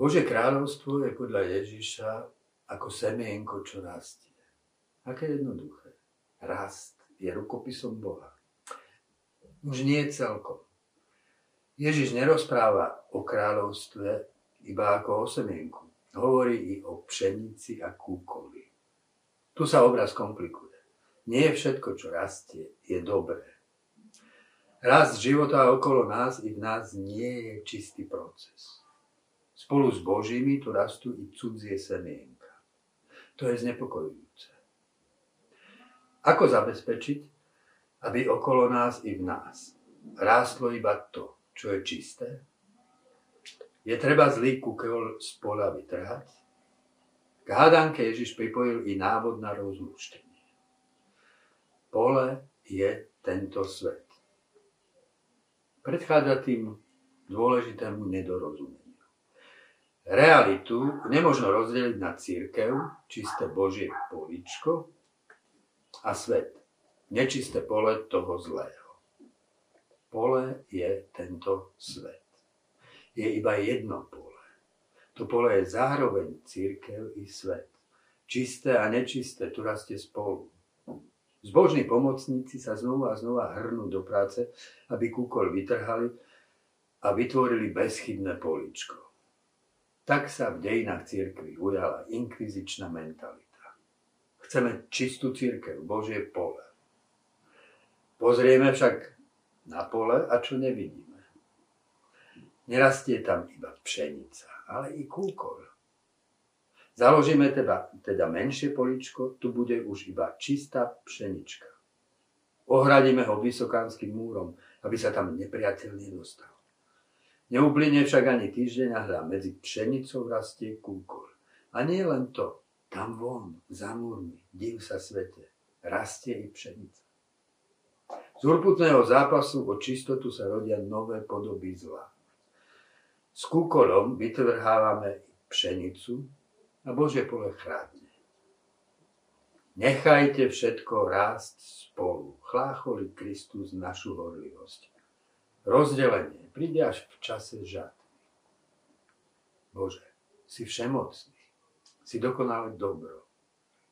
Bože kráľovstvo je podľa Ježiša ako semienko, čo rastie. Aké jednoduché. Rast je rukopisom Boha. Už nie celkom. Ježiš nerozpráva o kráľovstve iba ako o semienku. Hovorí i o pšenici a kúkovi. Tu sa obraz komplikuje. Nie všetko, čo rastie, je dobré. Rast života okolo nás i v nás nie je čistý proces. Spolu s Božími tu rastú i cudzie semienka. To je znepokojujúce. Ako zabezpečiť, aby okolo nás i v nás rástlo iba to, čo je čisté? Je treba zlý kukel z pola vytrhať? K hádanke Ježiš pripojil i návod na rozlúštenie. Pole je tento svet. Predchádza tým dôležitému nedorozumeniu. Realitu nemožno rozdeliť na církev, čisté Božie poličko a svet, nečisté pole toho zlého. Pole je tento svet. Je iba jedno pole. To pole je zároveň církev i svet. Čisté a nečisté tu rastie spolu. Zbožní pomocníci sa znova a znova hrnú do práce, aby kúkol vytrhali a vytvorili bezchybné poličko. Tak sa v dejinách církvy ujala inkvizičná mentalita. Chceme čistú církev, Božie pole. Pozrieme však na pole a čo nevidíme. Nerastie tam iba pšenica, ale i kúkol. Založíme teda, teda menšie poličko, tu bude už iba čistá pšenička. Ohradíme ho vysokánskym múrom, aby sa tam nepriateľ nedostal. Neuplyne však ani týždeň a hľa medzi pšenicou rastie kúkol. A nie len to, tam von, za múrmi, div sa svete, rastie i pšenica. Z urputného zápasu o čistotu sa rodia nové podoby zla. S kúkolom vytvrhávame pšenicu a Bože pole chrádne. Nechajte všetko rásť spolu. Chlácholi Kristus našu horlivosť. Rozdelenie príde až v čase žatvy. Bože, si všemocný, si dokonale dobro.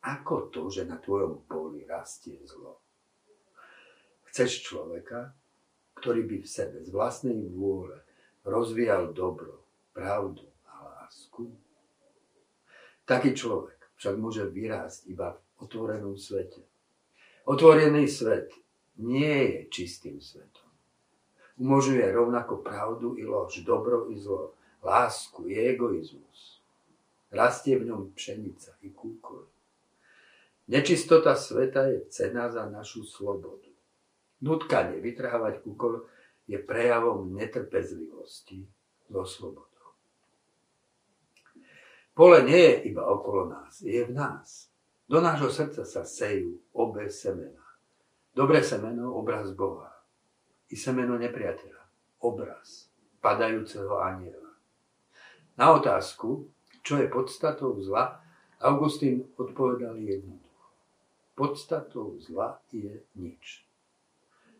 Ako to, že na tvojom poli rastie zlo? Chceš človeka, ktorý by v sebe z vlastnej vôle rozvíjal dobro, pravdu a lásku? Taký človek však môže vyrásť iba v otvorenom svete. Otvorený svet nie je čistým svetom. Umožňuje rovnako pravdu i lož, dobro i zlo, lásku i egoizmus. Rastie v ňom pšenica i kúkol. Nečistota sveta je cena za našu slobodu. Nutkanie vytrhávať kúkol je prejavom netrpezlivosti so slobodou. Pole nie je iba okolo nás, je v nás. Do nášho srdca sa sejú obe semena. Dobré semeno, obraz Boha i semeno nepriateľa, obraz padajúceho aniela. Na otázku, čo je podstatou zla, Augustín odpovedal jednoducho. Podstatou zla je nič.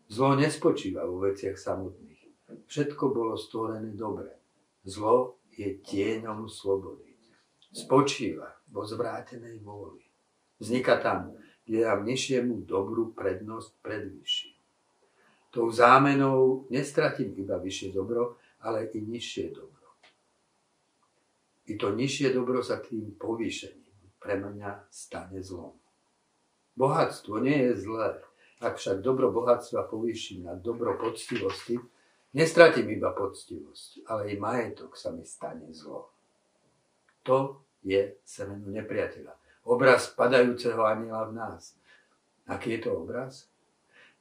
Zlo nespočíva vo veciach samotných. Všetko bolo stvorené dobre. Zlo je tieňom slobody. Spočíva vo zvrátenej vôli. Vzniká tam, kde dám nižšiemu dobru prednosť pred vyšším. Tou zámenou nestratím iba vyššie dobro, ale i nižšie dobro. I to nižšie dobro sa tým povýšením pre mňa stane zlom. Bohatstvo nie je zlé, ak však dobro bohatstva povýšim na dobro poctivosti, nestratím iba poctivosť, ale i majetok sa mi stane zlo. To je semeno nepriateľa. Obraz padajúceho aniela v nás. Aký je to obraz?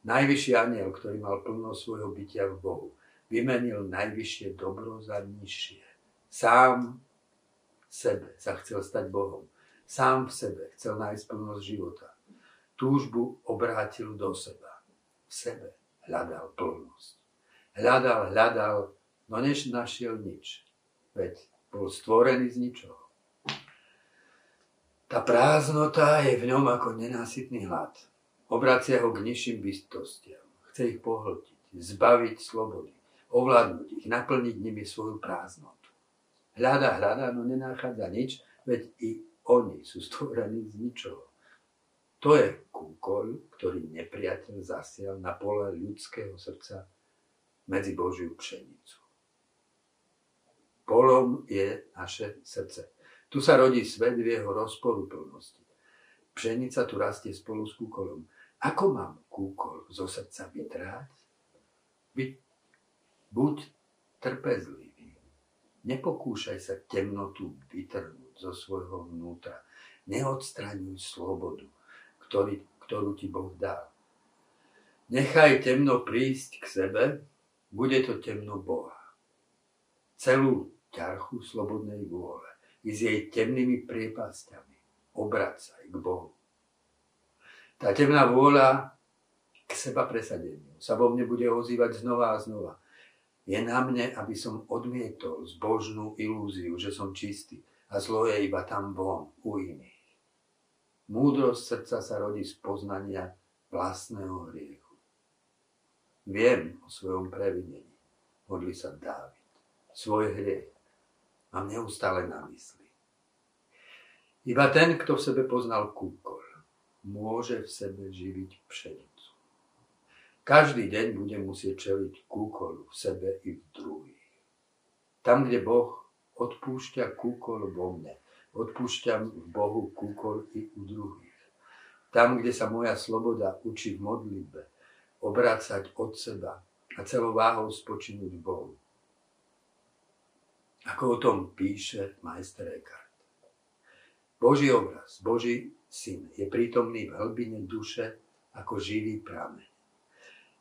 Najvyšší aniel, ktorý mal plno svojho bytia v Bohu, vymenil najvyššie dobro za nižšie. Sám sebe sa chcel stať Bohom. Sám v sebe chcel nájsť plnosť života. Túžbu obrátil do seba. V sebe hľadal plnosť. Hľadal, hľadal, no než našiel nič. Veď bol stvorený z ničoho. Tá prázdnota je v ňom ako nenásytný hlad. Obracia ho k nižším bytostiam. Chce ich pohltiť, zbaviť slobody, ovládnuť ich, naplniť nimi svoju prázdnotu. Hľada, hľada, no nenachádza nič, veď i oni sú stvorení z ničoho. To je kúkol, ktorý nepriateľ zasial na pole ľudského srdca medzi Božiu pšenicu. Polom je naše srdce. Tu sa rodí svet v jeho rozporuplnosti. Pšenica tu rastie spolu s kúkolom. Ako mám kúkol zo srdca vytrhať? By, buď trpezlivý. Nepokúšaj sa temnotu vytrhnúť zo svojho vnútra. Neodstraňuj slobodu, ktorý, ktorú ti Boh dal. Nechaj temno prísť k sebe, bude to temno Boha. Celú ťarchu slobodnej vôle i s jej temnými priepasťami obracaj k Bohu. Tá temná vôľa k seba presadeniu sa vo mne bude ozývať znova a znova. Je na mne, aby som odmietol zbožnú ilúziu, že som čistý a zlo je iba tam von, u iných. Múdrosť srdca sa rodí z poznania vlastného hriechu. Viem o svojom previnení, modli sa Dávid. Svoj hriech mám neustále na mysli. Iba ten, kto v sebe poznal kúkol, môže v sebe živiť pšenicu. Každý deň budem musieť čeliť kúkolu v sebe i v druhých. Tam, kde Boh odpúšťa kúkol vo mne, odpúšťam v Bohu kúkol i u druhých. Tam, kde sa moja sloboda učí v modlitbe, obrácať od seba a celou váhou spočinúť v Bohu. Ako o tom píše majster Eckhart. Boží obraz, Boží syn je prítomný v hlbine duše ako živý prameň.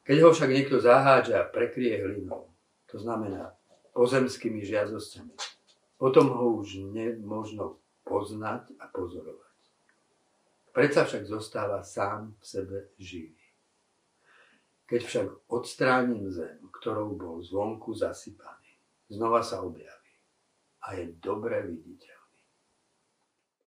Keď ho však niekto zahádže a prekrie hlinou, to znamená pozemskými žiadosťami, potom ho už nemožno poznať a pozorovať. Predsa však zostáva sám v sebe živý. Keď však odstránim zem, ktorou bol zvonku zasypaný, znova sa objaví a je dobre viditeľ.